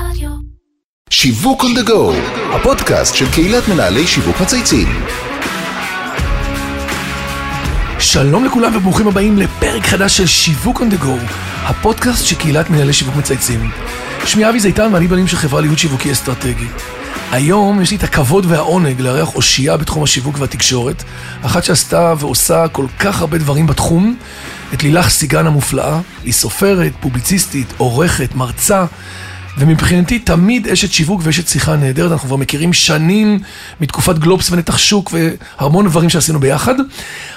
רדיו. שיווק on the go, הפודקאסט של קהילת מנהלי שיווק מצייצים. שלום לכולם וברוכים הבאים לפרק חדש של שיווק on the go, הפודקאסט של קהילת מנהלי שיווק מצייצים. שמי אבי זיתן ואני בנים של חברה להיות שיווקי אסטרטגי. היום יש לי את הכבוד והעונג לארח אושייה בתחום השיווק והתקשורת, אחת שעשתה ועושה כל כך הרבה דברים בתחום, את לילך סיגן המופלאה, היא סופרת, פובליציסטית, עורכת, מרצה, ומבחינתי תמיד אשת שיווק ואשת שיחה נהדרת, אנחנו כבר מכירים שנים מתקופת גלובס ונתח שוק והמון דברים שעשינו ביחד.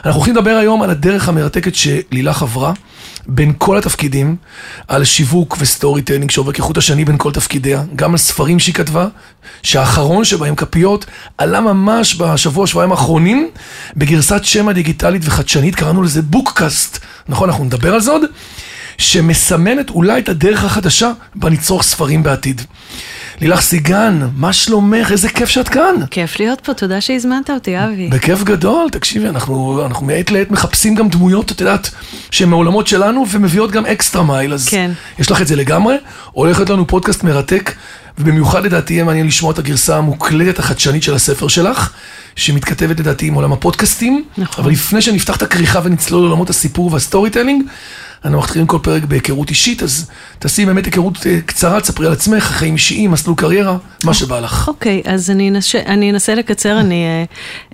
אנחנו הולכים לדבר היום על הדרך המרתקת שלילך עברה. בין כל התפקידים, על שיווק ו storytelling שעובר כחוט השני בין כל תפקידיה, גם על ספרים שהיא כתבה, שהאחרון שבהם כפיות עלה ממש בשבוע, שבועיים האחרונים, בגרסת שמע דיגיטלית וחדשנית, קראנו לזה bookcast, נכון, אנחנו נדבר על זה עוד, שמסמנת אולי את הדרך החדשה בה נצרוך ספרים בעתיד. לילך סיגן, מה שלומך? איזה כיף שאת כאן. כיף להיות פה, תודה שהזמנת אותי, אבי. בכיף גדול, תקשיבי, אנחנו, אנחנו מעת לעת מחפשים גם דמויות, את יודעת, שהן מעולמות שלנו ומביאות גם אקסטרה מייל, אז כן. יש לך את זה לגמרי. הולך להיות לנו פודקאסט מרתק, ובמיוחד לדעתי יהיה מעניין לשמוע את הגרסה המוקלטת החדשנית של הספר שלך, שמתכתבת לדעתי עם עולם הפודקאסטים. נכון. אבל לפני שנפתח את הכריכה ונצלול לעולמות הסיפור וה storytelling, אנחנו מתחילים כל פרק בהיכרות אישית, אז תעשי באמת היכרות אה, קצרה, תספרי על עצמך, חיים אישיים, מסלול קריירה, מה שבא לך. אוקיי, אז אני אנסה, אני אנסה לקצר, אני אה,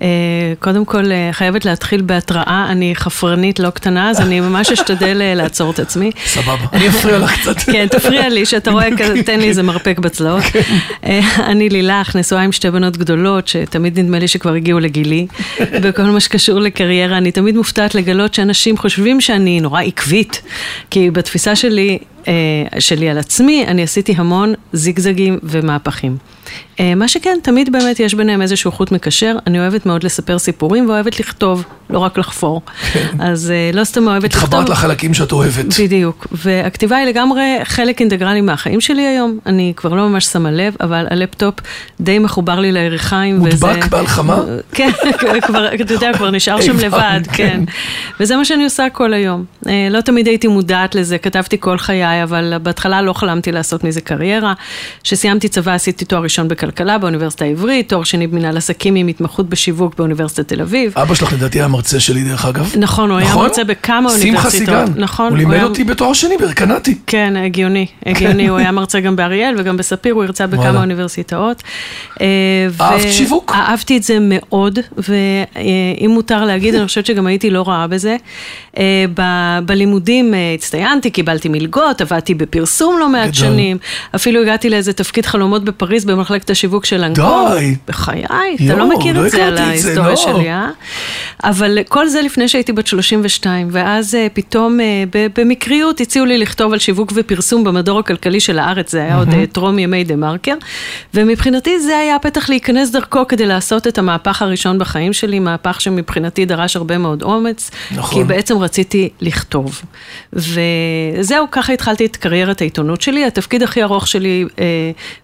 אה, קודם כל אה, חייבת להתחיל בהתראה, אני חפרנית לא קטנה, אז אני ממש אשתדל אה, לעצור את עצמי. סבבה, אני אפריע לך קצת. כן, תפריע לי, שאתה רואה, תן לי איזה מרפק בצלעות. אה, אני לילך, נשואה עם שתי בנות גדולות, שתמיד נדמה לי שכבר הגיעו לגילי. בכל מה שקשור לקריירה, אני תמיד מופתעת לגלות שאנשים חושבים שאני נורא עקבית, כי בתפיסה שלי, שלי על עצמי, אני עשיתי המון זיגזגים ומהפכים. אה, מה שכן, תמיד באמת יש ביניהם איזשהו חוט מקשר. אני אוהבת מאוד לספר סיפורים ואוהבת לכתוב, לא רק לחפור. אז אה, לא סתם אוהבת לכתוב. התחברת לחלקים שאת אוהבת. בדיוק, והכתיבה היא לגמרי חלק אינטגרלי מהחיים שלי היום, אני כבר לא ממש שמה לב, אבל הלפטופ די מחובר לי לירכיים. מודבק וזה- בהלחמה? כן, כבר, אתה יודע, כבר נשאר שם לבד, כן. כן. וזה מה שאני עושה כל היום. אה, לא תמיד הייתי מודעת לזה, כתבתי כל חיי, אבל בהתחלה לא חלמתי לעשות מזה קריירה. כשסיימתי צבא עשיתי תואר ראשון בכלכלה באוניברסיטה העברית, תואר שני במנהל עסקים עם התמחות בשיווק באוניברסיטת תל אביב. אבא שלך לדעתי היה מרצה שלי דרך אגב. נכון, הוא היה מרצה בכמה שמחה אוניברסיטאות. סיגן. נכון, הוא הוא לימד היה- אותי בתואר שני ברקנטי. כן, הגיוני, הגיוני, הוא היה מרצה גם באריאל וגם בספיר, הוא הרצה בכמה וואלה. אוניברסיטאות. אה, אהבת שיווק? אהבתי את זה מאוד, ואם מותר להגיד, אני חושבת שגם הייתי לא רעה בזה. אה, ב- בלימודים אה, הצטיינתי, קיבלתי מלגות, עבדתי בפרסום לא מעט גדול. שנים, אפילו הגעתי לאיזה תפקיד חלומות בפריז במחלקת השיווק של אנגור. די. בחיי, אתה יואו, לא מכיר לא את זה על ההיסטוריה לא. שלי, אה? אבל כל זה לפני שהייתי בת 32, ואז אה, פתאום במקריות הציעו לי לכתוב על שיווק ופרסום במדור הכלכלי של הארץ, זה היה עוד אה, טרום ימי דה מרקר, ומבחינתי זה היה הפתח להיכנס דרכו כדי לעשות את המהפך הראשון בחיים שלי, מהפך שמבחינתי דרש הרבה מאוד אומץ, נכון. כי בעצם רציתי לכתוב. וזהו, ככה התחלתי את קריירת העיתונות שלי, התפקיד הכי ארוך שלי אה,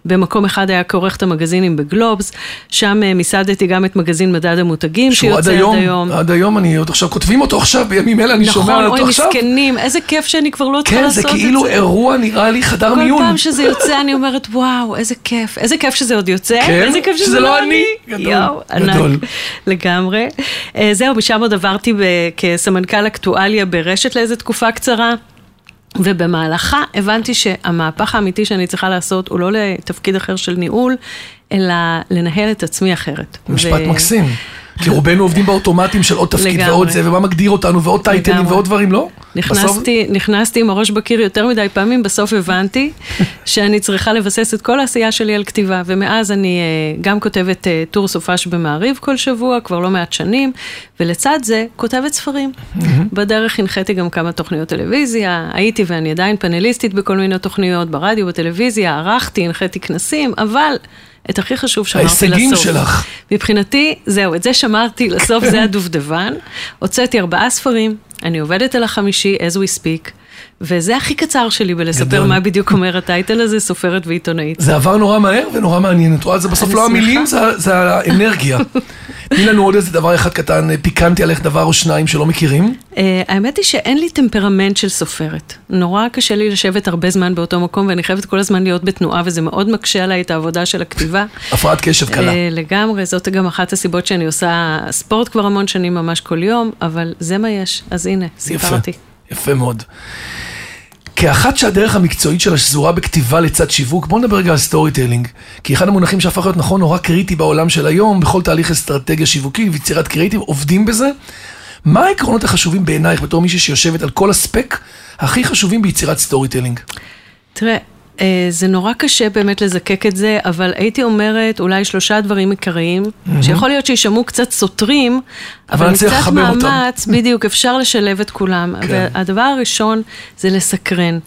במקום אחד היה כעורכת המגזינים בגלובס, שם אה, מיסדתי גם את מגזין מדד המותגים, שהוא עד שיוצא היום, עד היום. עד היום אני עוד עכשיו, כותבים אותו עכשיו, בימים אלה אני שומע נכון, אותו אוי עכשיו. מסכנים, איזה כיף שאני כבר לא צריכה כן, לעשות זה את זה. כאילו אירוע נראה לי חדר כל מיון. פעם שזה יוצא אני אומרת, וואו, איזה כיף, איזה כיף שזה עוד יוצא, כן? איזה כיף שזה, שזה לא לא אני. גדול, ענק, גדול. לגמרי. אה, זהו, משם עוד עברתי כסמנכ"ל אקטואליה ברשת לאיזה תקופה קצרה. ובמהלכה הבנתי שהמהפך האמיתי שאני צריכה לעשות הוא לא לתפקיד אחר של ניהול, אלא לנהל את עצמי אחרת. משפט ו- מקסים. כי רובנו עובדים באוטומטים של עוד תפקיד לגמרי. ועוד זה, ומה מגדיר אותנו, ועוד טייטלים לגמרי. ועוד דברים, לא? בסוף- נכנסתי, נכנסתי עם הראש בקיר יותר מדי פעמים, בסוף הבנתי שאני צריכה לבסס את כל העשייה שלי על כתיבה, ומאז אני אה, גם כותבת אה, טור סופש במעריב כל שבוע, כבר לא מעט שנים, ולצד זה כותבת ספרים. בדרך הנחיתי גם כמה תוכניות טלוויזיה, הייתי ואני עדיין פאנליסטית בכל מיני תוכניות, ברדיו, בטלוויזיה, ערכתי, הנחיתי כנסים, אבל... את הכי חשוב שמרתי לסוף. ההישגים שלך. מבחינתי, זהו, את זה שמרתי לסוף, זה הדובדבן. הוצאתי ארבעה ספרים, אני עובדת על החמישי, as we speak, וזה הכי קצר שלי בלספר גדול. מה בדיוק אומר הטייטל הזה, סופרת ועיתונאית. זה עבר נורא מהר ונורא מעניין, את רואה, זה בסוף לא. המילים, זה- זה האנרגיה. תני לנו עוד איזה דבר אחד קטן, אה, פיקנטי עליך דבר או שניים שלא מכירים. אה, האמת היא שאין לי טמפרמנט של סופרת. נורא קשה לי לשבת הרבה זמן באותו מקום, ואני חייבת כל הזמן להיות בתנועה, וזה מאוד מקשה עליי את העבודה של הכתיבה. הפרעת קשב קלה. אה, לגמרי, זאת גם אחת הסיבות שאני עושה ספורט כבר המון שנים, ממש כל יום, אבל זה מה יש. אז הנה, סיפרתי. יפה, יפה מאוד. כאחת שהדרך המקצועית שלה שזורה בכתיבה לצד שיווק, בוא נדבר רגע על storytelling. כי אחד המונחים שהפך להיות נכון נורא קריטי בעולם של היום, בכל תהליך אסטרטגיה שיווקי ויצירת קריאיטיב, עובדים בזה. מה העקרונות החשובים בעינייך בתור מישהי שיושבת על כל הספק הכי חשובים ביצירת storytelling? תראה, אה, זה נורא קשה באמת לזקק את זה, אבל הייתי אומרת אולי שלושה דברים עיקריים, שיכול להיות שישמעו קצת סותרים, אבל צריך מקצת לחבר אותם. מאמץ, בדיוק, אפשר לשלב את כולם. כן. והדבר הראשון זה לסקרן.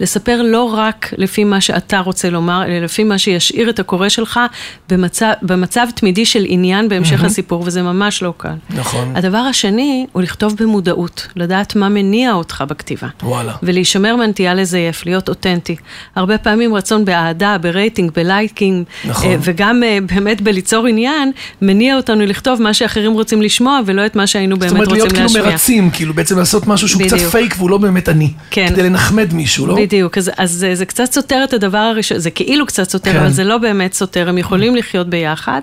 לספר לא רק לפי מה שאתה רוצה לומר, אלא לפי מה שישאיר את הקורא שלך במצב, במצב תמידי של עניין בהמשך הסיפור, וזה ממש לא קל. נכון. הדבר השני הוא לכתוב במודעות, לדעת מה מניע אותך בכתיבה. וואלה. ולהישמר מהנטייה לזייף, להיות אותנטי. הרבה פעמים רצון באהדה, ברייטינג, בלייקים, נכון. אה, וגם אה, באמת בליצור עניין, מניע אותנו לכתוב מה שאחרים רוצים לשמוע, ולא את מה שהיינו זאת באמת אומרת, רוצים להיות להשמיע. כאילו מרצים, כאילו בעצם לעשות משהו שהוא קצת בדיוק. פייק והוא לא באמת אני. כן. כדי לנחמד מישהו, לא? בדיוק, אז, אז זה, זה קצת סותר את הדבר הראשון, זה כאילו קצת סותר, כן. אבל זה לא באמת סותר, הם יכולים לחיות ביחד.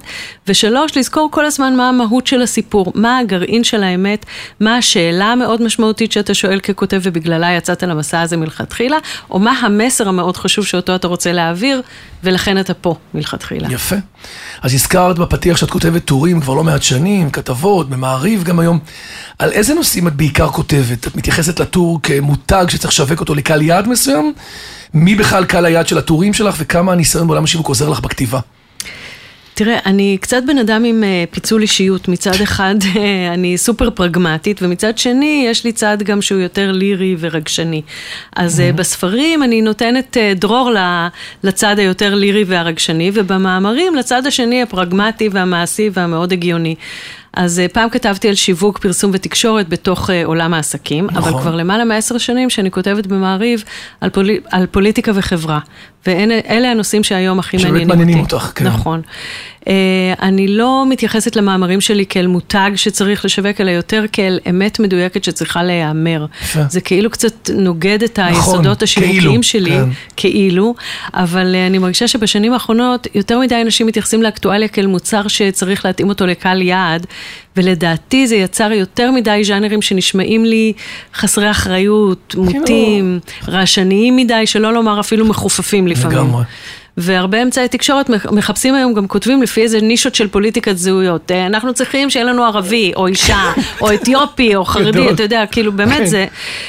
ושלוש, לזכור כל הזמן מה המהות של הסיפור, מה הגרעין של האמת, מה השאלה המאוד משמעותית שאתה שואל ככותב ובגללה יצאת למסע הזה מלכתחילה, או מה המסר המאוד חשוב שאותו אתה רוצה להעביר, ולכן אתה פה מלכתחילה. יפה. אז הזכרת בפתיח שאת כותבת טורים כבר לא מעט שנים, כתבות, במעריב גם היום. על איזה נושאים את בעיקר כותבת? את מתייחסת לטור כמותג שצריך לשווק אותו לקהל יעד מסוים? מי בכלל קהל היעד של הטורים שלך וכמה הניסיון בעולם השיווק עוזר לך בכתיבה? תראה, אני קצת בן אדם עם אה, פיצול אישיות. מצד אחד, אה, אני סופר פרגמטית, ומצד שני, יש לי צד גם שהוא יותר לירי ורגשני. אז אה, בספרים אני נותנת דרור לצד היותר לירי והרגשני, ובמאמרים לצד השני הפרגמטי והמעשי והמאוד הגיוני. אז פעם כתבתי על שיווק, פרסום ותקשורת בתוך עולם העסקים, נכון. אבל כבר למעלה מעשר שנים שאני כותבת במעריב על, פולי, על פוליטיקה וחברה. ואלה הנושאים שהיום הכי שבאמת מעניינים אותי. מעניינים אותך, כן. נכון. אה, אני לא מתייחסת למאמרים שלי כאל מותג שצריך לשווק, אלא יותר כאל אמת מדויקת שצריכה להיאמר. זה כאילו קצת נוגד את נכון, היסודות השיווקיים כאילו, שלי, כן. כאילו, אבל אה, אני מרגישה שבשנים האחרונות יותר מדי אנשים מתייחסים לאקטואליה כאל מוצר שצריך להתאים אותו לקהל יעד, ולדעתי זה יצר יותר מדי ז'אנרים שנשמעים לי חסרי אחריות, מוטים, רעשניים מדי, שלא לומר אפילו מחופפים לפעמים. לגמרי. והרבה אמצעי תקשורת מח- מחפשים היום, גם כותבים לפי איזה נישות של פוליטיקת זהויות. אה, אנחנו צריכים שיהיה לנו ערבי, או אישה, או אתיופי, או חרדי. אתה יודע, כאילו באמת כן. זה...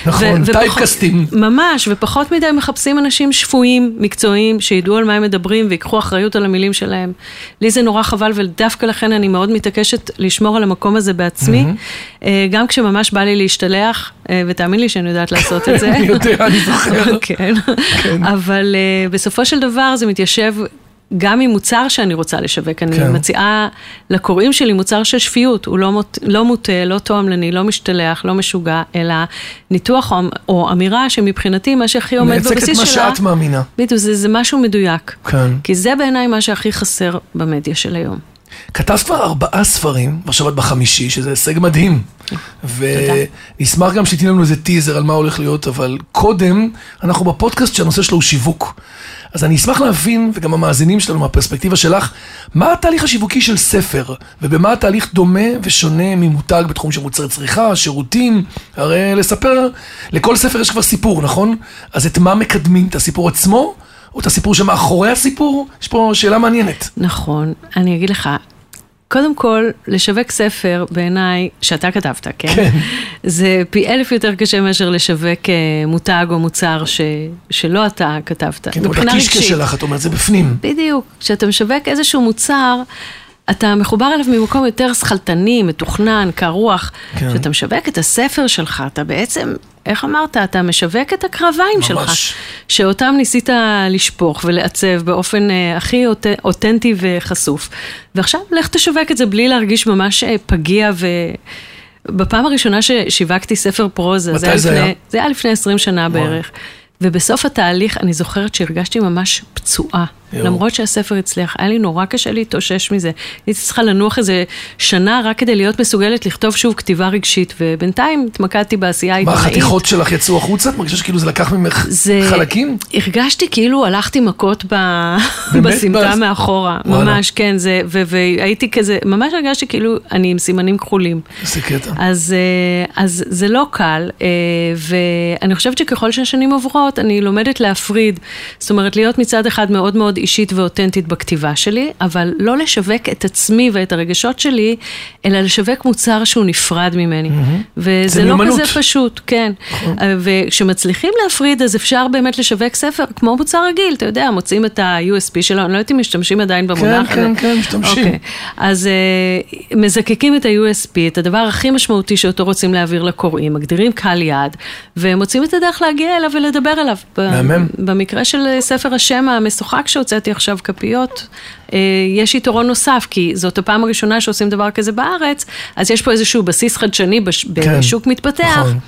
נכון, טייפקסטים. ממש, ופחות מדי מחפשים אנשים שפויים, מקצועיים, שידעו על מה הם מדברים ויקחו אחריות על המילים שלהם. לי זה נורא חבל, ודווקא לכן אני מאוד מתעקשת לשמור על המקום הזה בעצמי, אה, גם כשממש בא לי להשתלח, אה, ותאמין לי שאני יודעת לעשות את זה. אני יודע, אני זוכר. כן, אבל uh, בסופו של דבר זה מתיישב גם עם מוצר שאני רוצה לשווק. אני כן. מציעה לקוראים שלי מוצר של שפיות, הוא לא, מוט, לא מוטה, לא תועמלני, לא משתלח, לא משוגע, אלא ניתוח או, או אמירה שמבחינתי מה שהכי עומד מייצגת בבסיס מה שלה, שאת מאמינה. בדיוק, זה, זה משהו מדויק. כן. כי זה בעיניי מה שהכי חסר במדיה של היום. כתבת כבר ארבעה ספרים, ועכשיו את בחמישי, שזה הישג מדהים. ונשמח גם שתיתני לנו איזה טיזר על מה הולך להיות, אבל קודם, אנחנו בפודקאסט שהנושא שלו הוא שיווק. אז אני אשמח להבין, וגם המאזינים שלנו מהפרספקטיבה שלך, מה התהליך השיווקי של ספר, ובמה התהליך דומה ושונה ממותג בתחום של מוצרי צריכה, שירותים, הרי לספר, לכל ספר יש כבר סיפור, נכון? אז את מה מקדמים? את הסיפור עצמו, או את הסיפור שמאחורי הסיפור? יש פה שאלה מעניינת. נכון, אני אגיד לך, קודם כל, לשווק ספר בעיניי, שאתה כתבת, כן? כן. זה פי אלף יותר קשה מאשר לשווק אה, מותג או מוצר ש, שלא אתה כתבת. כן, הקישקע רגשית. שלך, את אומרת, זה בפנים. בדיוק, כשאתה משווק איזשהו מוצר, אתה מחובר אליו ממקום יותר שכלתני, מתוכנן, קר רוח. כן. כשאתה משווק את הספר שלך, אתה בעצם, איך אמרת, אתה משווק את הקרביים ממש. שלך, שאותם ניסית לשפוך ולעצב באופן אה, הכי אוט, אותנטי וחשוף. ועכשיו לך תשווק את זה בלי להרגיש ממש אה, פגיע ו... בפעם הראשונה ששיווקתי ספר פרוזה, מתי היה זה לפני, היה? זה היה לפני 20 שנה בערך. ובסוף התהליך אני זוכרת שהרגשתי ממש פצועה. למרות שהספר הצליח, היה לי נורא קשה להתאושש מזה. הייתי צריכה לנוח איזה שנה רק כדי להיות מסוגלת לכתוב שוב כתיבה רגשית, ובינתיים התמקדתי בעשייה מה, העיתונאית. החתיכות שלך יצאו החוצה? את מרגישה שכאילו זה לקח ממך זה... חלקים? הרגשתי כאילו הלכתי מכות ב... בסמטה בס- מאחורה, וואלה. ממש, כן, זה, ו- והייתי כזה, ממש הרגשתי כאילו אני עם סימנים כחולים. איזה קטע. אז, אה, אז זה לא קל, אה, ואני חושבת שככל שהשנים עוברות, אני לומדת להפריד. זאת אומרת, להיות מצד אחד מאוד מאוד אישית ואותנטית בכתיבה שלי, אבל לא לשווק את עצמי ואת הרגשות שלי, אלא לשווק מוצר שהוא נפרד ממני. וזה זה לא מיומנות. כזה פשוט, כן. אה, וכשמצליחים להפריד, אז אפשר באמת לשווק ספר כמו מוצר רגיל, אתה יודע, מוצאים את ה-USP שלו, אני לא יודעת אם משתמשים עדיין במונח הזה. כן, כן, משתמשים. אוקיי. אז uh, מזקקים את ה-USP, את הדבר הכי משמעותי שאותו רוצים להעביר לקוראים, מגדירים קהל יעד, ומוצאים את הדרך להגיע אליו ולדבר אליו. מהמם. במקרה של ספר השם המשוחק שהוצאתי עכשיו, כפיות, יש יתרון נוסף, כי זאת הפעם הראשונה שעושים דבר כזה בארץ, אז יש פה איזשהו בסיס חדשני בש- כן, בשוק מתפתח. נכון.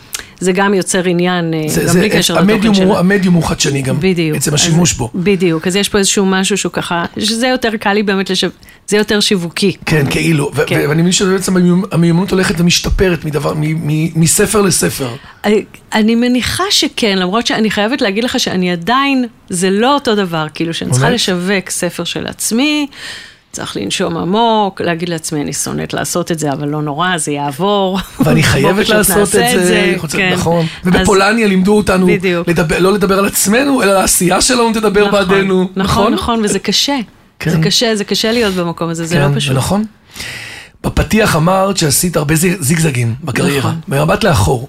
זה גם יוצר עניין, אה, זה- גם זה- בלי קשר לתוכן שלו. המדיום הוא חדשני גם. בדיוק. עצם אז- השימוש בו. בדיוק, אז יש פה איזשהו משהו שהוא ככה, שזה יותר קל לי באמת לשו... זה יותר שיווקי. כן, כאילו. ו- כן. ואני מבין שבעצם המיומ- המיומנות הולכת ומשתפרת מדבר- מ- מ- מספר לספר. אני- אני מניחה שכן, למרות שאני חייבת להגיד לך שאני עדיין, זה לא אותו דבר, כאילו שאני צריכה? לשווק ספר של עצמי, צריך לנשום עמוק, להגיד לעצמי, אני שונאת לעשות את זה, אבל לא נורא, זה יעבור. ואני חייבת פשוט לעשות את זה, כן. נכון. אז- ובפולניה לימדו אותנו. לדבר- לא לדבר על עצמנו, אלא העשייה שלנו תדבר נכון, בעדנו. נכון, נכון, וזה קשה. כן. זה קשה, זה קשה להיות במקום הזה, זה כן, לא פשוט. זה נכון. בפתיח אמרת שעשית הרבה זיג- זיגזגים בקריירה, נכון. במבט לאחור.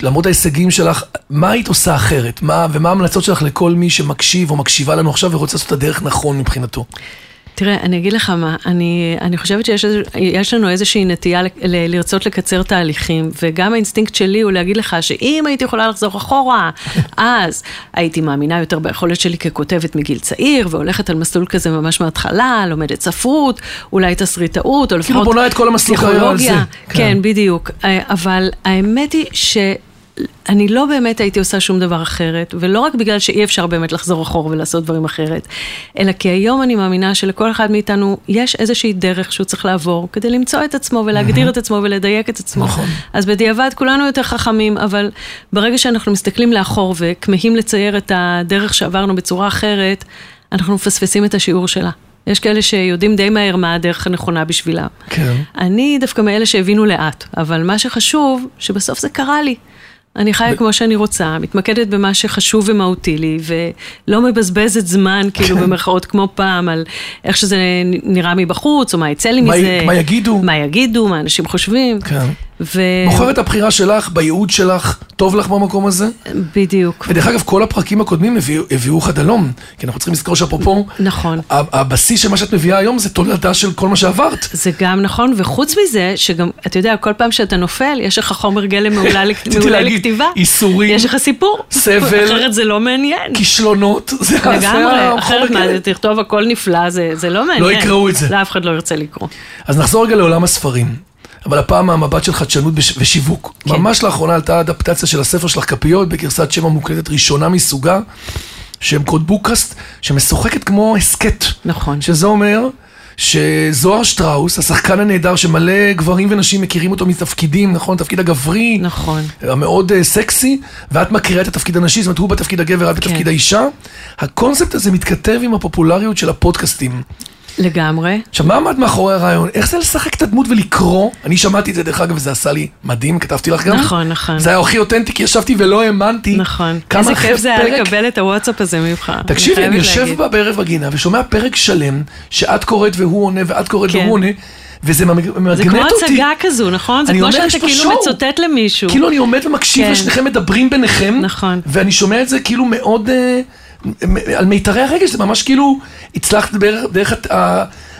למרות ההישגים שלך, מה היית עושה אחרת? מה, ומה ההמלצות שלך לכל מי שמקשיב או מקשיבה לנו עכשיו ורוצה לעשות את הדרך נכון מבחינתו? תראה, אני אגיד לך מה, אני, אני חושבת שיש לנו איזושהי נטייה ל, ל, לרצות לקצר תהליכים, וגם האינסטינקט שלי הוא להגיד לך שאם הייתי יכולה לחזור אחורה, אז הייתי מאמינה יותר ביכולת שלי ככותבת מגיל צעיר, והולכת על מסלול כזה ממש מההתחלה, לומדת ספרות, אולי תסריטאות, או לפחות... כאילו בונה את כל המסלול על זה. כן. כן, בדיוק. אה, אבל האמת היא ש... אני לא באמת הייתי עושה שום דבר אחרת, ולא רק בגלל שאי אפשר באמת לחזור אחורה ולעשות דברים אחרת, אלא כי היום אני מאמינה שלכל אחד מאיתנו יש איזושהי דרך שהוא צריך לעבור כדי למצוא את עצמו ולהגדיר את עצמו ולדייק את עצמו. נכון. אז בדיעבד כולנו יותר חכמים, אבל ברגע שאנחנו מסתכלים לאחור וכמהים לצייר את הדרך שעברנו בצורה אחרת, אנחנו מפספסים את השיעור שלה. יש כאלה שיודעים די מהר מה הדרך הנכונה בשבילם. כן. אני דווקא מאלה שהבינו לאט, אבל מה שחשוב, שבסוף זה קרה לי. אני חיה כמו שאני רוצה, מתמקדת במה שחשוב ומהותי לי, ולא מבזבזת זמן, כאילו כן. במרכאות כמו פעם, על איך שזה נראה מבחוץ, או מה יצא לי מה י- מזה. מה יגידו. מה יגידו, מה אנשים חושבים. כן. ו... בוחרת הבחירה שלך, בייעוד שלך, טוב לך במקום הזה? בדיוק. ודרך אגב, כל הפרקים הקודמים הביאו- הביאו לך דלום, כי אנחנו צריכים לזכור שאפרופו, נכון. הבסיס של מה שאת מביאה היום זה תולדה של כל מה שעברת. זה גם נכון, וחוץ מזה, שגם, אתה יודע, כל פעם שאתה נופל, יש לך חומר גלם מעולה להגיד, לכתיבה. ייסורים, יש לך סיפור. סבל, אחרת זה לא מעניין. כישלונות, זה זה לגמרי, אחרת מה, גלם. תכתוב הכל נפלא, זה, זה לא מעניין. לא יקראו את זה. לאף אחד לא ירצה לקרוא. אז נחזור רגע לעולם הספרים. אבל הפעם מהמבט של חדשנות בש- ושיווק. כן. ממש לאחרונה עלתה אדפטציה של הספר שלך כפיות בגרסת שמע מוקלטת ראשונה מסוגה, שם קוד בוקאסט, שמשוחקת כמו הסכת. נכון. שזה אומר שזוהר שטראוס, השחקן הנהדר שמלא גברים ונשים מכירים אותו מתפקידים, נכון? תפקיד הגברי. נכון. המאוד אה, סקסי, ואת מקריאה את התפקיד הנשי, זאת אומרת הוא בתפקיד הגבר, את בתפקיד כן. האישה. הקונספט הזה מתכתב עם הפופולריות של הפודקאסטים. לגמרי. עכשיו, מה עמד מאחורי הרעיון? איך זה לשחק את הדמות ולקרוא? אני שמעתי את זה, דרך אגב, וזה עשה לי מדהים, כתבתי לך גם. נכון, נכון. זה היה הכי אותנטי, כי ישבתי ולא האמנתי. נכון. איזה כיף זה היה לקבל את הוואטסאפ הזה ממך. תקשיבי, אני יושב. בה בערב בגינה ושומע פרק שלם, שאת קוראת והוא עונה, ואת קוראת כן. והוא עונה, וזה ממג- זה ממגנט כמו אותי. הצגה כזו, נכון? זה כמו שאתה כאילו שואו. מצוטט למישהו. כאילו אני עומד ומקשיב כן. ושניכם מדברים ביניכם, נכון. ואני שומע את זה כאילו מאוד, מ- על מיתרי הרגש, זה ממש כאילו, הצלחת דרך, דרך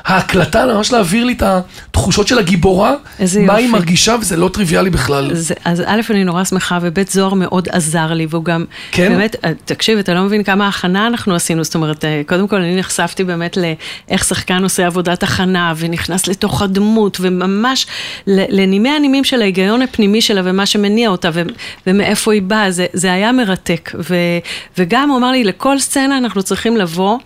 ההקלטה ממש להעביר לי את התחושות של הגיבורה, מה יופי. היא מרגישה, וזה לא טריוויאלי בכלל. אז, אז א', אני נורא שמחה, ובית זוהר מאוד עזר לי, והוא גם, כן? באמת, אה, תקשיב, אתה לא מבין כמה הכנה אנחנו עשינו, זאת אומרת, אה, קודם כל אני נחשפתי באמת לאיך שחקן עושה עבודת הכנה, ונכנס לתוך הדמות, וממש לנימי הנימים של ההיגיון הפנימי שלה, ומה שמניע אותה, ו- ומאיפה היא באה, זה, זה היה מרתק. ו- וגם הוא אמר לי, לכל סצנה אנחנו צריכים לבוא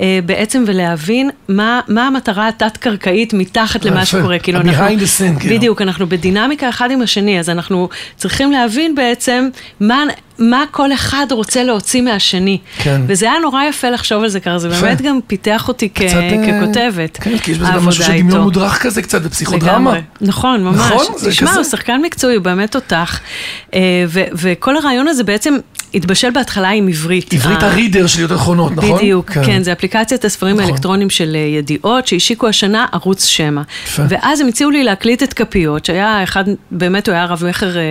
אה, בעצם ולהבין מה, מה המטרה התת-קרקעית מתחת למה. שקורה. כאילו, אנחנו- behind the scene, כאילו. בדיוק, אנחנו בדינמיקה אחד עם השני, אז אנחנו צריכים להבין בעצם מה, מה כל אחד רוצה להוציא מהשני. כן. וזה היה נורא יפה לחשוב על זה ככה, זה. באמת גם פיתח אותי כ- קצת, אה, ככותבת. כן, כי יש בזה גם משהו של דמיון איתו. מודרך כזה קצת, בפסיכודרמה. נכון, ממש. נכון? זה תשמע, כזה. הוא שחקן מקצועי, הוא באמת תותח. אה, ו- וכל הרעיון הזה בעצם התבשל בהתחלה עם עברית. עברית הרידר של ידיעות אחרונות, נכון? בדיוק, כן, כן זה אפליקציית הספרים נכון. האלקטרוניים של אה, ידיעות, שהשיקו השנה ערוץ שמע. ואז הם הציעו לי להקליט את כפיות, שהיה אחד, באמת הוא היה רב מכר אה,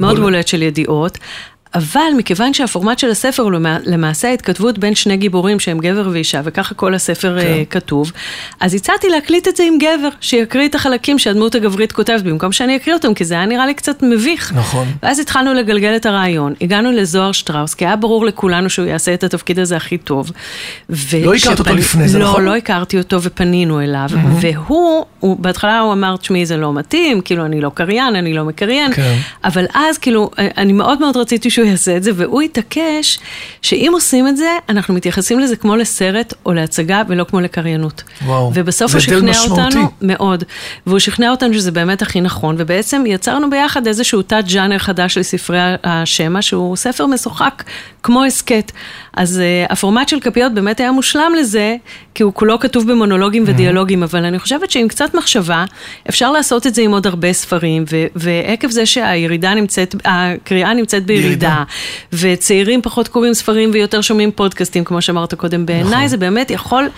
מאוד. בולט של ידיעות. אבל מכיוון שהפורמט של הספר הוא למע- למעשה התכתבות בין שני גיבורים שהם גבר ואישה, וככה כל הספר כן. כן. כתוב, אז הצעתי להקליט את זה עם גבר, שיקריא את החלקים שהדמות הגברית כותבת, במקום שאני אקריא אותם, כי זה היה נראה לי קצת מביך. נכון. ואז התחלנו לגלגל את הרעיון, הגענו לזוהר שטראוס, כי היה ברור לכולנו שהוא יעשה את התפקיד הזה הכי טוב. לא הכרת אותו לפני זה, לא, נכון? לא הכרתי אותו ופנינו אליו, והוא, הוא, בהתחלה הוא אמר, תשמעי, זה לא מתאים, כאילו, אני לא קריין, אני לא מקריין, כן. אבל אז, כאילו, אני מאוד מאוד רציתי שהוא יעשה את זה, והוא התעקש שאם עושים את זה, אנחנו מתייחסים לזה כמו לסרט או להצגה ולא כמו לקריינות. וואו, ובסוף הוא שכנע משמעותי. אותנו, מאוד, והוא שכנע אותנו שזה באמת הכי נכון, ובעצם יצרנו ביחד איזשהו תת-ג'אנר חדש לספרי השמע, שהוא ספר משוחק כמו הסכת. אז uh, הפורמט של כפיות באמת היה מושלם לזה, כי הוא כולו כתוב במונולוגים ודיאלוגים, אבל אני חושבת שעם קצת מחשבה, אפשר לעשות את זה עם עוד הרבה ספרים, ועקב זה שהירידה נמצאת, הקריאה נמצאת בירידה, ירידה. וצעירים פחות קוראים ספרים ויותר שומעים פודקאסטים, כמו שאמרת קודם, בעיניי נכון. זה באמת יכול,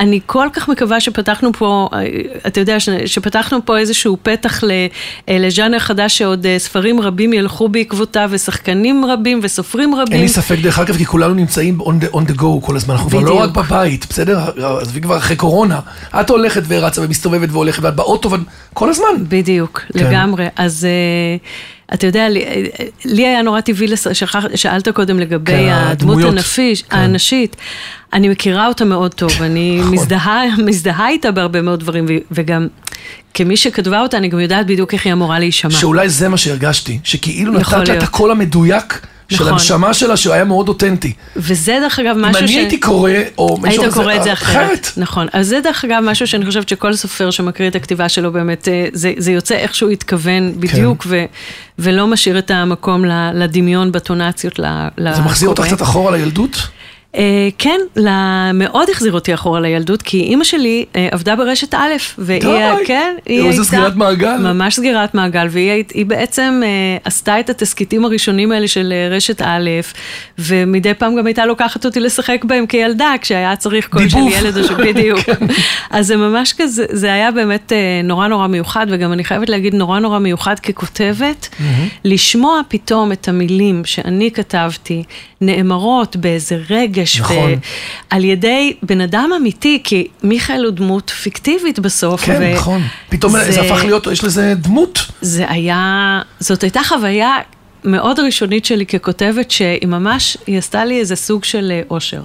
אני כל כך מקווה שפתחנו פה, אה, אתה יודע, שפתחנו פה איזשהו פתח אה, לז'אנר חדש שעוד אה, ספרים רבים ילכו בעקבותיו, ושחקנים רבים וסופרים רבים. אין לי ספק, דרך אגב, כי כולנו נמצאים on the, on the go כל הזמן, אנחנו כבר לא. רק בבית, בסדר? עזבי כבר אחרי קורונה. את הולכת ורצה ומסתובבת והולכת, ואת באוטו, כל הזמן. בדיוק, כן. לגמרי. אז אתה יודע, לי, לי היה נורא טבעי. שכח, שאלת קודם לגבי כן, הדמות. הנפיש, כן. הנשית. אני מכירה אותה מאוד טוב, אני נכון. מזדהה, מזדהה איתה בהרבה מאוד דברים, וגם כמי שכתבה אותה, אני גם יודעת בדיוק איך היא אמורה להישמע. שאולי זה מה שהרגשתי, שכאילו נתת לה את. הקול המדויק של נכון. הנשמה שלה, שהוא היה מאוד אותנטי. וזה דרך אגב אם משהו אני ש... הייתי קורא, או מישהו היית קורא את זה אחרת. אחרת. נכון. אז זה דרך אגב משהו שאני חושבת שכל סופר שמקריא את הכתיבה שלו באמת, אה, זה, זה יוצא איך שהוא התכוון בדיוק, כן. ו, ולא משאיר את המקום לדמיון בטונציות לקורא. זה מחזיר אותך קצת אחורה לילדות? אה, כן, מאוד החזיר אותי אחורה לילדות, כי אימא שלי אה, עבדה ברשת א', והיא, די. כן, היא הייתה... איזה סגירת מעגל. ממש סגירת מעגל, והיא היית- בעצם אה, עשתה את התסכיתים הראשונים האלה של אה, רשת א', ומדי פעם גם הייתה לוקחת אותי לשחק בהם כילדה, כשהיה צריך קול של. ילד או של בדיוק. אז זה ממש כזה, זה היה באמת אה, נורא נורא מיוחד, וגם אני חייבת להגיד נורא נורא מיוחד ככותבת, לשמוע פתאום את המילים שאני כתבתי, נאמרות באיזה רגש, נכון. ו- על ידי בן אדם אמיתי, כי מיכאל הוא דמות פיקטיבית בסוף. כן, ו- נכון. פתאום זה הפך להיות, יש לזה דמות. זה היה, זאת הייתה חוויה מאוד ראשונית שלי ככותבת, שהיא ממש, היא עשתה לי איזה סוג של אה, אושר.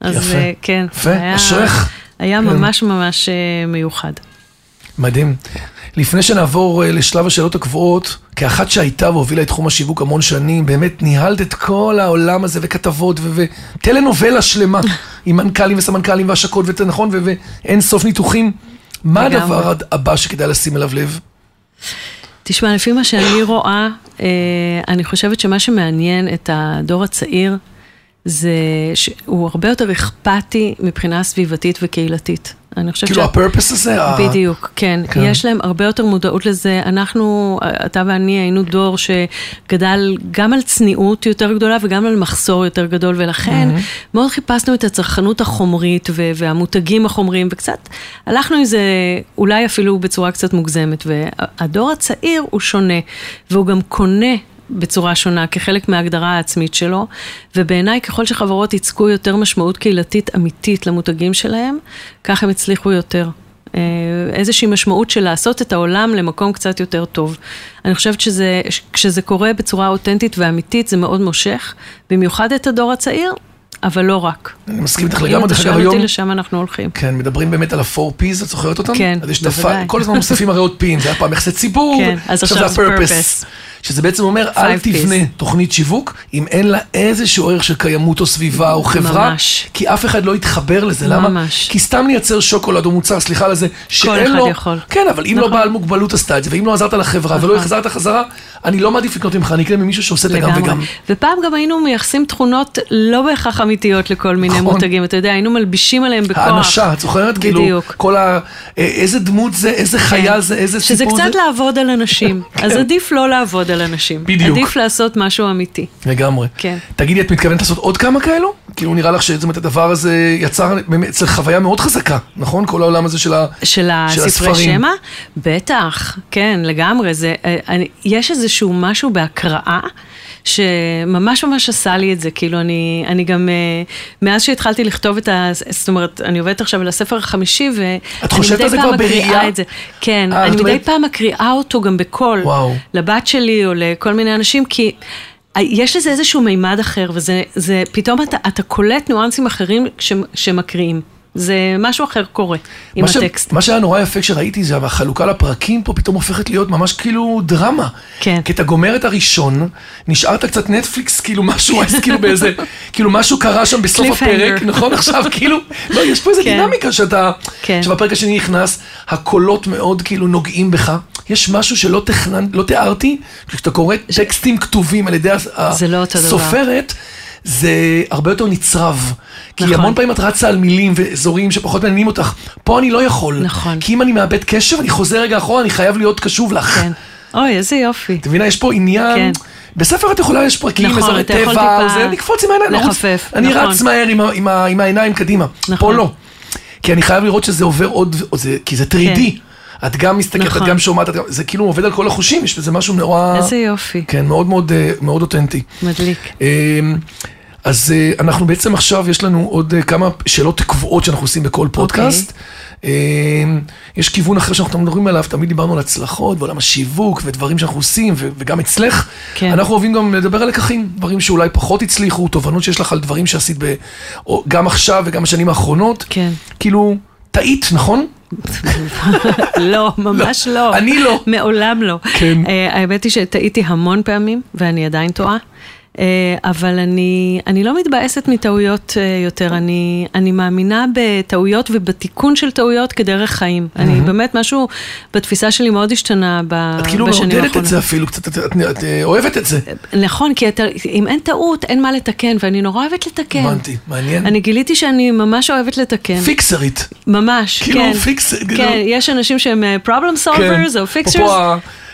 אז יפה. אה, כן. יפה, היה- אשרך. היה כן. ממש ממש אה, מיוחד. מדהים. לפני שנעבור אה, לשלב השאלות הקבועות, כאחת שהייתה והובילה את תחום השיווק המון שנים, באמת ניהלת את כל העולם הזה וכתבות וטלנובלה שלמה, עם מנכ"לים וסמנכ"לים והשקות, ואת- נכון, ו- ואין סוף ניתוחים. מה. הדבר הד- הבא שכדאי לשים אליו לב? תשמע, לפי מה שאני רואה, אה, אני חושבת שמה שמעניין את הדור הצעיר, זה שהוא הרבה יותר אכפתי מבחינה סביבתית וקהילתית. אני חושבת כאילו הפרפס הזה? בדיוק. כן. כן. יש להם הרבה יותר מודעות לזה. אנחנו, אתה ואני היינו דור שגדל גם על צניעות יותר גדולה וגם על מחסור יותר גדול, ולכן mm-hmm. מאוד חיפשנו את הצרכנות החומרית ו- והמותגים החומריים, וקצת הלכנו עם זה אולי אפילו בצורה קצת מוגזמת. והדור הצעיר הוא שונה, והוא גם קונה. בצורה שונה, כחלק מההגדרה העצמית שלו, ובעיניי ככל שחברות ייצקו יותר משמעות קהילתית אמיתית למותגים שלהם, כך הם הצליחו יותר. אה, איזושהי משמעות של לעשות את העולם למקום קצת יותר טוב. אני חושבת שזה, כשזה קורה בצורה אותנטית ואמיתית, זה מאוד מושך, במיוחד את הדור הצעיר, אבל לא רק. אני מסכים איתך אם לגמרי, אתה דרך אגב שואל אותי, היום, לשם אנחנו הולכים. כן, מדברים באמת על ה-4 P's, את זוכרת אותם? כן, בוודאי. כל הזמן מוסיפים הרי עוד P'ים, זה היה פעם יחסי ציבור, כן, אז עכשיו זה ה-purpose. שזה בעצם אומר, אל. תבנה תוכנית שיווק אם אין לה איזשהו ערך של קיימות או סביבה או חברה, ממש. כי אף אחד לא יתחבר לזה, למה? ממש. כי סתם לייצר שוקולד או מוצר, סליחה על זה, שאין אחד לו, יכול. כן, אבל אם לא נכון. בעל מוגבלות עשתה את זה, ואם לא עזרת לחברה ולא נכון. החזרת חזרה, אני לא מעדיף לקנות ממך, אני אקנה ממישהו שעושה את הגם. וגם. ופעם גם היינו מייחסים תכונות לא בהכרח אמיתיות לכל מיני נכון. מותגים, אתה יודע, היינו מלבישים עליהם בכוח. האנשה, את זוכרת? כאילו, בדיוק. כל ה... אה, איזה דמות זה, איזה חיה זה, איזה שזה סיפור זה. קצת לעבוד על אנשים. אז כן. עדיף לא לעבוד על אנשים. בדיוק. עדיף לעשות משהו אמיתי. לגמרי. כן. תגידי, את מתכוונת לעשות עוד כמה כאלו? כאילו נראה לך אומרת, הדבר הזה יצר אצלך חוויה מאוד חזקה, נכון? כל העולם הזה של ה... של הספרי הספרים. שמע? בטח, כן, לגמרי. זה, אה, אני, יש איזשהו משהו בהקראה. שממש ממש עשה לי את זה, כאילו אני, אני גם, אה, מאז שהתחלתי לכתוב את ה... זאת אומרת, אני עובדת עכשיו על הספר החמישי, ואני זה כבר בראייה? את זה. כן, אה, אני מדי אומרת- פעם מקריאה אותו גם בקול, וואו. לבת שלי או לכל מיני אנשים, כי... יש לזה איזשהו מימד אחר, וזה זה, פתאום אתה, אתה קולט ניואנסים אחרים ש, שמקריאים. זה משהו אחר קורה עם ש- הטקסט. מה שהיה נורא יפה כשראיתי זה החלוקה לפרקים פה פתאום הופכת להיות ממש כאילו דרמה. כן. כי אתה גומר את הראשון, נשארת קצת נטפליקס, כאילו משהו, אז כאילו באיזה, כאילו משהו קרה שם בסוף. הפרק, נכון? עכשיו כאילו, לא, יש פה איזה כן. דינמיקה שאתה, כן. שבפרק השני נכנס, הקולות מאוד כאילו נוגעים בך. יש משהו שלא תכנן, לא תיארתי, כשאתה קורא טקסטים כתובים על ידי זה לא אותו דבר. זה הרבה יותר נצרב. כי נכון. המון פעמים את רצה על מילים ואזורים שפחות מעניינים אותך. פה אני לא יכול. נכון. כי אם אני מאבד קשב, אני חוזר רגע אחורה, אני חייב להיות קשוב לך. כן. אוי, איזה יופי. את מבינה, יש פה עניין... כן. בספר את יכולה, יש פרקים, נכון, אזורי טבע, זה, לקפוץ עם העיניים. לחפף, אני נכון. רץ מהר עם, עם, עם העיניים קדימה. פה נכון. לא. כי אני חייב לראות שזה עובר עוד, זה, כי זה 3D. את גם מסתכלת, את. נכון. גם שומעת, את גם, זה כאילו עובד על כל החושים, יש בזה משהו נורא... איזה יופי. כן, מאוד מאוד, אה, מאוד אותנטי. מדליק. אמ, אז אה, אנחנו בעצם עכשיו, יש לנו עוד אה, כמה שאלות קבועות שאנחנו עושים בכל פודקאסט. אמ, יש כיוון אחר שאנחנו מדברים עליו, תמיד דיברנו על הצלחות ועולם השיווק ודברים שאנחנו עושים, וגם אצלך. כן. אנחנו אוהבים גם לדבר על לקחים, דברים שאולי פחות הצליחו, תובנות שיש לך על דברים שעשית ב- גם עכשיו וגם בשנים האחרונות. כן. כאילו, טעית, נכון? לא, ממש לא. אני לא. מעולם לא. כן. אה, האמת היא שטעיתי המון פעמים, ואני עדיין טועה. אה, אבל אני, אני לא מתבאסת מטעויות אה, יותר, אני, אני מאמינה בטעויות ובתיקון של טעויות כדרך חיים. אני באמת, משהו בתפיסה שלי מאוד השתנה ב, את כאילו בשנים מעודדת את האחרונות. זה אפילו קצת, את, את, את אה, אוהבת את זה. נכון, כי אתה, אם אין טעות, אין מה לתקן, ואני נורא אוהבת לתקן. הבנתי, מעניין. אני גיליתי שאני ממש אוהבת לתקן. פיקסרית. ממש, כאילו, כן. פיקס- כאילו- כן, יש אנשים שהם problem solvers או fixers.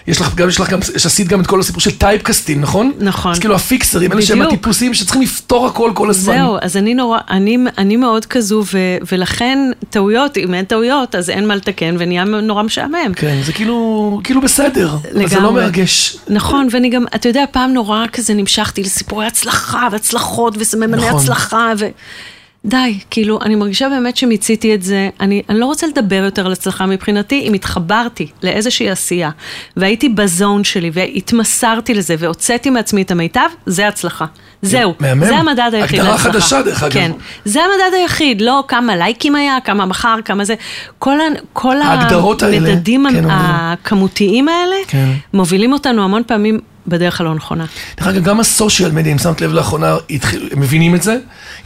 יש לך גם, יש לך גם, יש עשית גם את כל הסיפור של טייפקאסטים, נכון? נכון. אז כאילו הפיקסרים, אלה שהם. הטיפוסים שצריכים לפתור הכל כל הזמן. זהו, אז אני נורא, אני, אני מאוד כזו, ו, ולכן טעויות, אם אין טעויות, אז אין מה לתקן, ונהיה נורא משעמם. כן, זה כאילו, כאילו בסדר. אבל זה לא לגמרי. מרגש. נכון, ואני גם, אתה יודע, פעם נורא כזה נמשכתי לסיפורי הצלחה והצלחות וסממני נכון. הצלחה, ו... די, כאילו, אני מרגישה באמת שמיציתי את זה. אני, אני לא רוצה לדבר יותר על הצלחה מבחינתי, אם התחברתי לאיזושהי עשייה, והייתי בזון שלי, והתמסרתי לזה, והוצאתי מעצמי את המיטב, זה הצלחה. זהו, מהמם. זה המדד היחיד הגדרה להצלחה. חדשה, דרך אגב. כן, זה המדד היחיד, לא כמה לייקים היה, כמה מחר, כמה זה. כל, ה, כל ההגדרות האלה, המדדים כן. הכמותיים האלה, כן. מובילים אותנו המון פעמים בדרך הלא נכונה. דרך אגב, גם הסושיאל מדיה, אם שמת לב לאחרונה, הם מבינים את זה?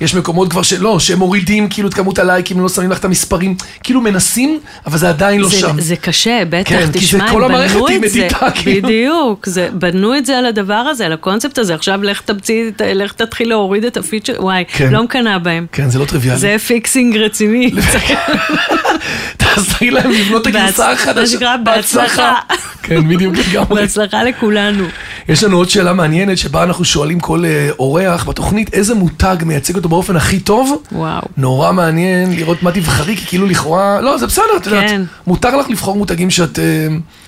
יש מקומות כבר שלא, שהם מורידים כאילו את כמות הלייקים, לא שמים לך את המספרים, כאילו מנסים, אבל זה עדיין לא זה, שם. זה קשה, בטח, כן, כי זה תשמע, כל הם בנו את זה, מדידה, כאילו. בדיוק, זה, בנו את זה על הדבר הזה, על הקונספט הזה, עכשיו לך תמציא, לך תתחיל להוריד את הפיצ'ר, וואי, כן. לא מקנאה בהם. כן, זה לא טריוויאלי. זה fixing רציני. תעזרי להם לבנות את הגרסה החדשה. בהצלחה. כן, בדיוק לגמרי. בהצלחה לכולנו. יש לנו עוד שאלה מעניינת שבה אנחנו שואלים כל אה, אורח בתוכנית איזה מותג מייצג אותו באופן הכי טוב. וואו. נורא מעניין לראות מה תבחרי, כי כאילו לכאורה, לא, זה בסדר, את יודעת, כן. מותר לך לבחור מותגים שאת אה,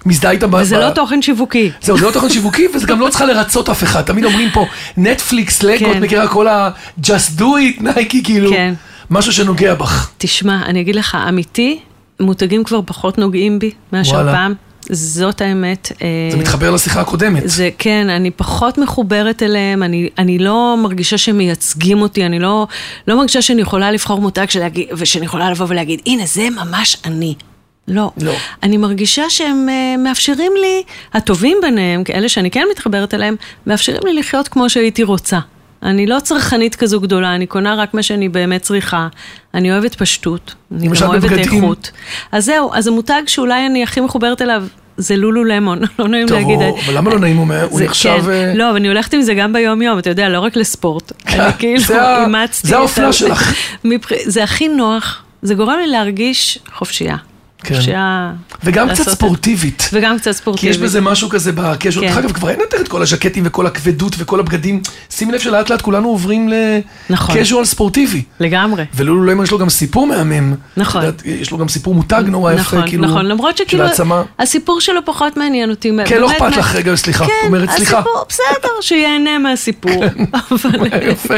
מזדהה איתם. וזה ב- לא תוכן שיווקי. זהו, זה לא תוכן שיווקי, וזה גם לא צריכה לרצות אף אחד. תמיד אומרים פה, נטפליקס, לגו, את כן. מכירה כל ה- just do it, נייקי, כאילו, כן. משהו שנוגע בך. תשמע, אני אגיד לך, אמיתי מותגים כבר פחות נוגעים בי מאשר וואלה. פעם. זאת האמת. אה, זה מתחבר לשיחה הקודמת. זה כן, אני פחות מחוברת אליהם, אני, אני לא מרגישה שהם מייצגים אותי, אני לא, לא מרגישה שאני יכולה לבחור מותג שלהגיד, ושאני יכולה לבוא ולהגיד, הנה זה ממש אני. לא. לא. אני מרגישה שהם uh, מאפשרים לי, הטובים ביניהם, כאלה שאני כן מתחברת אליהם, מאפשרים לי לחיות כמו שהייתי רוצה. אני לא צרכנית כזו גדולה, אני קונה רק מה שאני באמת צריכה. אני אוהבת פשטות, אני גם אוהבת בבגדים. איכות. אז זהו, אז המותג שאולי אני הכי מחוברת אליו זה לולו למון, לא נעים טוב, להגיד. הוא- אבל למה לא נעים? הוא זה- נחשב... כן. לא, אבל אני הולכת עם זה גם ביום-יום, אתה יודע, לא רק לספורט. אני כאילו אימצתי זה האופנה שלך. זה הכי נוח, זה גורם לי להרגיש חופשייה. כן. חופשייה... וגם קצת ספורטיבית. וגם קצת כי ספורטיבית. יש בזה משהו כזה בקשר. כן. דרך אגב, כבר אין יותר את כל הז'קטים וכל הכבדות וכל הבגדים. שימי לב שלאט לאט כולנו עוברים נכון. לקז'ואל ספורטיבי. לגמרי. ולולו ליימן יש לו גם סיפור מהמם. נכון. יודעת, יש לו גם סיפור מותג נורא יפה, נכון, כאילו. נכון, למרות שכאילו. הסיפור שלו פחות מעניין אותי. כן, לא אכפת לך רגע, סליחה. כן, אומרת, סליחה. הסיפור, בסדר, שיהנה מהסיפור. אבל, יפה.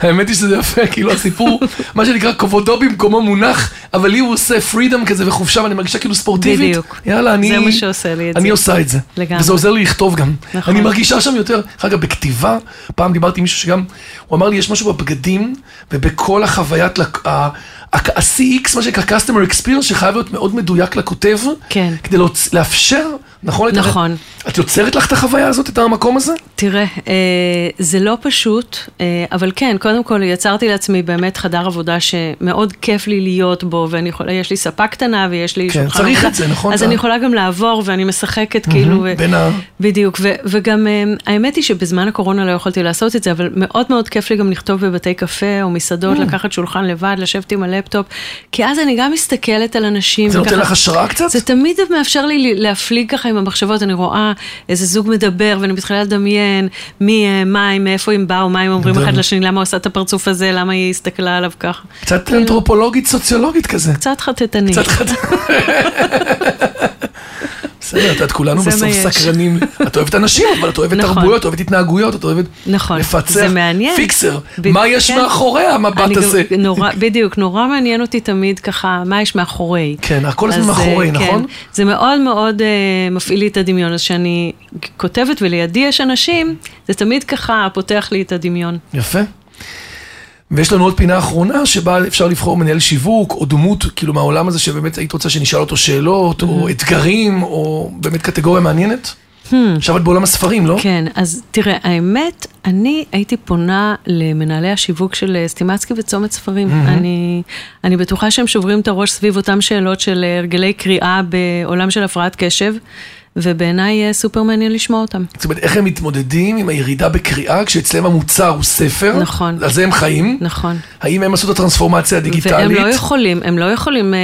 האמת היא שזה יפה, כאילו הסיפור, מה שנקרא כבודו במקומו מונח, אבל לי הוא עושה פרידום כזה וחופשה, ואני מרגישה כאילו ספורטיבית. בדיוק. יאללה, אני... זה מה שעושה לי את אני זה. עושה את זה. לגמרי. וזה עוזר לי לכתוב גם. נכון. אני מרגישה שם יותר, אגב, בכתיבה, פעם דיברתי עם מישהו שגם, הוא אמר לי, יש משהו בבגדים, ובכל החוויית, ה-CX, מה שנקרא customer experience, שחייב להיות מאוד מדויק לכותב, כן. כדי לאפשר, נכון? נכון. את יוצרת לך את החוויה הזאת, את המקום הזה? תראה, אה, זה לא פשוט, אה, אבל כן, קודם כל יצרתי לעצמי באמת חדר עבודה שמאוד כיף לי להיות בו, ואני יכולה, יש לי ספה קטנה ויש לי כן, שולחן צריך עבודה, את זה, נכון? אז אני יכולה גם לעבור ואני משחקת כאילו, ו- בין ה- בדיוק, ו- וגם אה, האמת היא שבזמן הקורונה לא יכולתי לעשות את זה, אבל מאוד מאוד כיף לי גם לכתוב בבתי קפה או מסעדות, Mm. לקחת שולחן לבד, לשבת עם הלפטופ, כי אז אני גם מסתכלת על אנשים. זה נותן וככה- לך השראה קצת? זה תמיד מאפשר לי להפליג ככה עם המחשבות, אני רואה איזה זוג מדבר ואני מתחילה לדמיין מי הם, מה הם, מאיפה הם באו, מה הם אומרים. אחד לשני, למה הוא עשה את הפרצוף הזה, למה היא הסתכלה עליו ככה. קצת אנתרופולוגית, סוציולוגית כזה. קצת חטטני. קצת חד... בסדר, את יודעת, כולנו בסוף. סקרנים. את אוהבת אנשים, אבל את אוהבת. תרבויות, את אוהבת התנהגויות, את אוהבת לפצח. פיקסר, מה יש כן. מאחורי המבט הזה? בדיוק, נורא מעניין אותי תמיד ככה, מה יש מאחורי. כן, הכל הזמן אז, מאחורי, אה, נכון? כן, זה מאוד מאוד uh, מפעיל לי את הדמיון, אז כשאני כותבת ולידי יש אנשים, זה תמיד ככה פותח לי את הדמיון. יפה. ויש לנו עוד פינה אחרונה שבה אפשר לבחור מנהל שיווק או דמות, כאילו מהעולם הזה שבאמת היית רוצה שנשאל אותו שאלות, או אתגרים, או באמת קטגוריה מעניינת. עכשיו את בעולם הספרים, לא? כן, אז תראה, האמת, אני הייתי פונה למנהלי השיווק של אה, סטימצקי וצומת ספרים. אני, אני בטוחה שהם שוברים את הראש סביב אותן שאלות של הרגלי קריאה בעולם של הפרעת קשב, ובעיניי אה, סופר מעניין לשמוע אותם. זאת אומרת, איך הם מתמודדים עם הירידה בקריאה, כשאצלם המוצר הוא ספר, נכון. על זה הם חיים. נכון. האם הם עשו את הטרנספורמציה והם הדיגיטלית? לא יכולים, הם לא יכולים אה,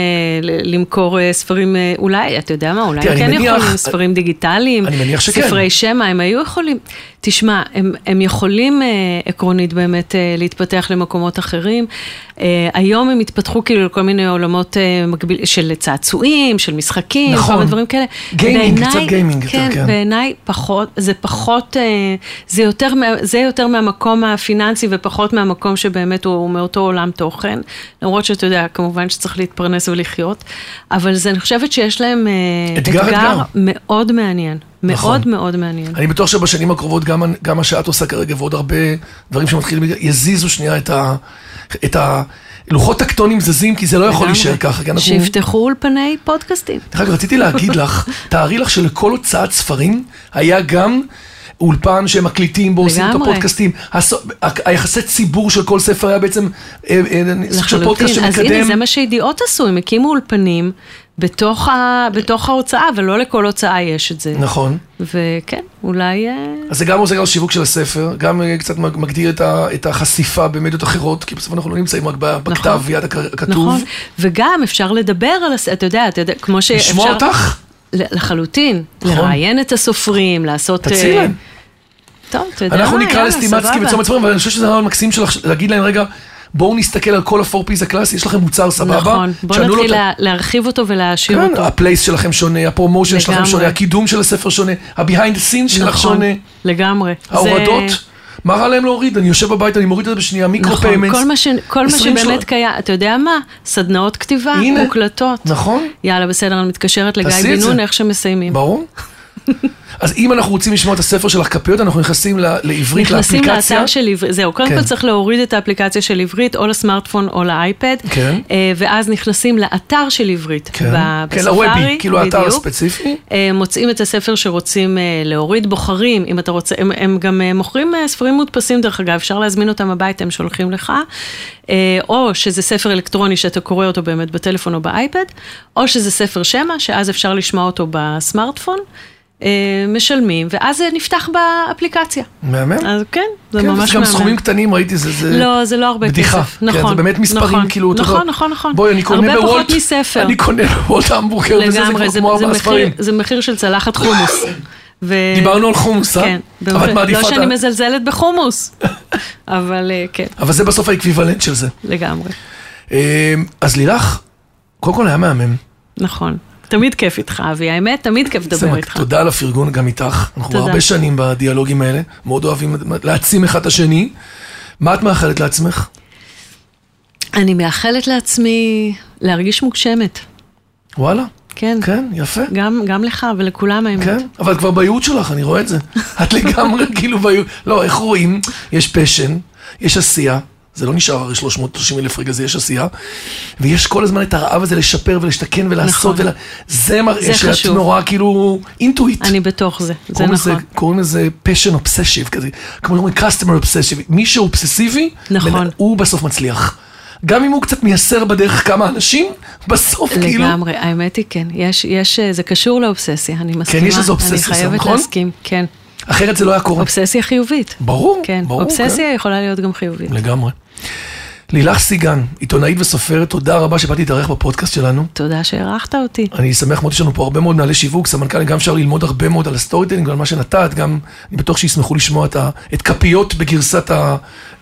למכור אה, ספרים, אה, אולי, אתה יודע מה, אולי תראה, אני כן מניח- יכולים, ספרים דיגיטליים, אני מניח שכן. ספרי שמע, הם היו יכולים. תשמע, הם, הם יכולים אה, עקרונית באמת אה, להתפתח למקומות אחרים. אה, היום הם התפתחו כאילו לכל מיני עולמות אה, מקביל, של צעצועים, של משחקים, נכון. כל מיני דברים כאלה. גיימינג, קצת גיימינג יותר, כן. כן. בעיניי פחות, זה פחות, אה, זה יותר, זה יותר מהמקום הפיננסי ופחות מהמקום שבאמת הוא מאותו עולם תוכן. למרות שאתה יודע, כמובן שצריך להתפרנס ולחיות, אבל זה, אני חושבת שיש להם אה, אתגר, אתגר. מאוד מעניין. נכון. מאוד מאוד מעניין. אני בטוח שבשנים הקרובות גם, גם מה שאת עושה כרגע ועוד הרבה דברים שמתחילים, יזיזו שנייה את ה... את ה לוחות טקטונים זזים, כי זה לא יכול. להישאר ככה, כי אנחנו... שיפתחו אולפני פודקאסטים. דרך אגב, רציתי להגיד לך, תארי לך שלכל הוצאת ספרים היה גם אולפן שהם מקליטים בו, עושים את. הפודקאסטים. היחסי ציבור של כל ספר היה בעצם אה, אה, סוג של פודקאסט לחלוטין. אז הנה, שמקדם. זה מה שידיעות עשו, הם הקימו אולפנים בתוך, ה, בתוך ההוצאה, ולא לכל הוצאה יש את זה. נכון. וכן, אולי... אה, אז זה גם עוזר לשיווק של הספר, גם אה, קצת מג- מגדיר את ה- את החשיפה במדיות אחרות, כי בסוף אנחנו לא נמצאים רק ב- בכתב יד הכ- הכתוב. נכון, וגם אפשר לדבר על, הס- אתה יודע, אתה יודע, כמו שאפשר... לשמוע אותך? לחלוטין, נכון. לראיין את הסופרים, לעשות... תציעי אה, להם. טוב, אתה יודע אנחנו מה, נקרא יאללה, לסטימצקי סבבה. וצומת ספרים, אבל אני חושב שזה רעיון מקסים שלך, להגיד להם, רגע, בואו נסתכל על כל ה four P's הקלאסי, יש לכם מוצר סבבה. נכון, בוא תשנו לו נתחיל ה- לה- להרחיב אותו ולהעשיר כן, אותו. ה place שלכם שונה, ה promotion שלכם. שונה, הקידום של הספר שונה, ה-behind the scenes שלך נכון, שונה, לגמרי. זה- ההורדות, מה רע להם להוריד? אני יושב בבית, אני מוריד את זה בשנייה, מיקרו נכון, payments. כל מה, ש, כל מה 20 שבאמת שעות. קיים, אתה יודע מה? סדנאות כתיבה, הנה. מוקלטות. נכון. יאללה, בסדר, אני מתקשרת לגיא בן נון, זה. איך שמסיימים. ברור. אז אם אנחנו רוצים לשמוע את הספר שלך כפיות, אנחנו נכנסים לעברית, נכנסים לאפליקציה. לאתר של עברית, זהו, קודם כן. כל צריך להוריד את האפליקציה של עברית, או לסמארטפון או לאייפד, כן. אה, ואז נכנסים לאתר של עברית, כן, כן, בספארי, לוובי, כאילו האתר בדיוק. הספציפי. אה, מוצאים את הספר שרוצים אה, להוריד, בוחרים, אם אתה רוצה, הם, הם גם מוכרים ספרים מודפסים דרך אגב, אפשר להזמין אותם הביתה, הם שולחים לך, או שזה ספר אלקטרוני שאתה קורא אותו באמת בטלפון או באייפד, או שזה ספר שמע, שאז אפשר לשמוע אותו בסמארטפון, משלמים, ואז זה נפתח באפליקציה. מהמם. אז כן, זה כן, ממש וזה גם מהמם. סכומים קטנים, ראיתי, זה... זה... לא, זה לא הרבה בדיחה. כסף, כן, נכון. זה באמת מספרים, נכון, כאילו, יודע, נכון, נכון, נכון. בואי, אני קונה הרבה בוולט, פחות מספר. אני קונה בוולט המבורגר, וזה זה לגמרי, זה, כמו זה, ארבעה מחיר, ספרים. זה מחיר של צלחת חומוס. ו... דיברנו על חומוס, אה? כן, אבל את מעדיפה לא שאני מזלזלת בחומוס, אבל אה, כן, אבל זה בסוף האקוויוולנט של זה. לגמרי, אה, אז לילך, קודם כל היה מהמם. נכון. תמיד כיף איתך, אבי, האמת, תמיד כיף לדבר איתך. תודה על הפרגון גם איתך. אנחנו. הרבה שנים בדיאלוגים האלה, מאוד אוהבים להעצים אחד את השני. מה את מאחלת לעצמך? אני מאחלת לעצמי להרגיש מוגשמת, וואלה, כן, כן, יפה. גם, גם לך ולכולם האמת. כן, אבל כבר בייעוד שלך, אני רואה את זה. את לגמרי כאילו בייעוד. לא, איך רואים? יש פשן, יש עשייה. זה לא נשאר הרי 330 אלף רגע, זה יש עשייה. ויש כל הזמן את הרעב הזה לשפר ולהשתכן ולעשות. נכון. ולה... זה מראה זה שאת חשוב. נורא כאילו אינטואיט. אני בתוך זה, זה קוראים לזה- נכון. קוראים לזה passion obsessive כזה, כמו שאומרים customer obsessive, מי שהוא אובססיבי, נכון. הוא בסוף מצליח. גם אם הוא קצת מייסר בדרך כמה אנשים, בסוף כאילו, לגמרי, האמת היא כן, יש, יש, אה, זה קשור לאובססיה, אני מסכימה. יש איזו אובססיה, אני חייבת נכון? להסכים, כן. אחרת זה לא היה קורה. אובססיה חיובית. ברור, כן, ברור, אובססיה יכולה להיות גם חיובית. לגמרי. לילך סיגן, עיתונאית וסופרת, תודה רבה שבאת להתארח בפודקאסט שלנו. תודה שאירחת אותי. אני שמח מאוד, יש לנו פה הרבה מאוד מנהלי שיווק, סמנכ"לים, גם אפשר ללמוד הרבה מאוד על ה storytelling ועל מה שנתת, גם אני בטוח שישמחו לשמוע את, ה, את כפיות בגרסת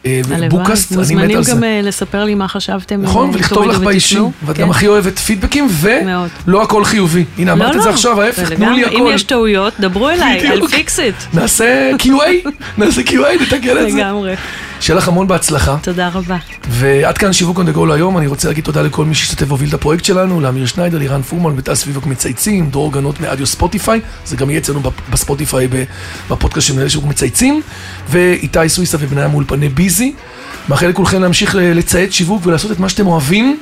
הלוואי, ה bookcast, אני מת מוזמנים על זה. גם אה, לספר לי מה חשבתם. נכון, אה, ולכתוב תורידו לך באישי. ואת כן. גם הכי אוהבת פידבקים. ולא הכל חיובי. הנה, אמרת לא, את זה לא, עכשיו, ההפך, תנו לי. הכל. אם יש טעויות, דברו אליי. I'll fix it. נעשה QA, נעשה QA, נתקן את זה. לגמרי. שיהיה לך המון בהצלחה. תודה רבה. ועד כאן שיווק the go להיום, אני רוצה להגיד תודה לכל מי שהשתתף והוביל את הפרויקט שלנו, לאמיר שניידר, לירן פורמן, וטל סביבוק מצייצים, דרור גנות מאדיו ספוטיפיי, זה גם יהיה אצלנו בספוטיפיי בפודקאסט של מנהל שיווק מצייצים, ואיתי סוויסה ובניה מאולפני ביזי. מאחל לכולכם להמשיך ל- לצייץ שיווק ולעשות את מה שאתם אוהבים,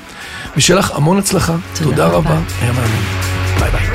ושיהיה לך המון הצלחה. תודה תודה רבה. היה מעניין.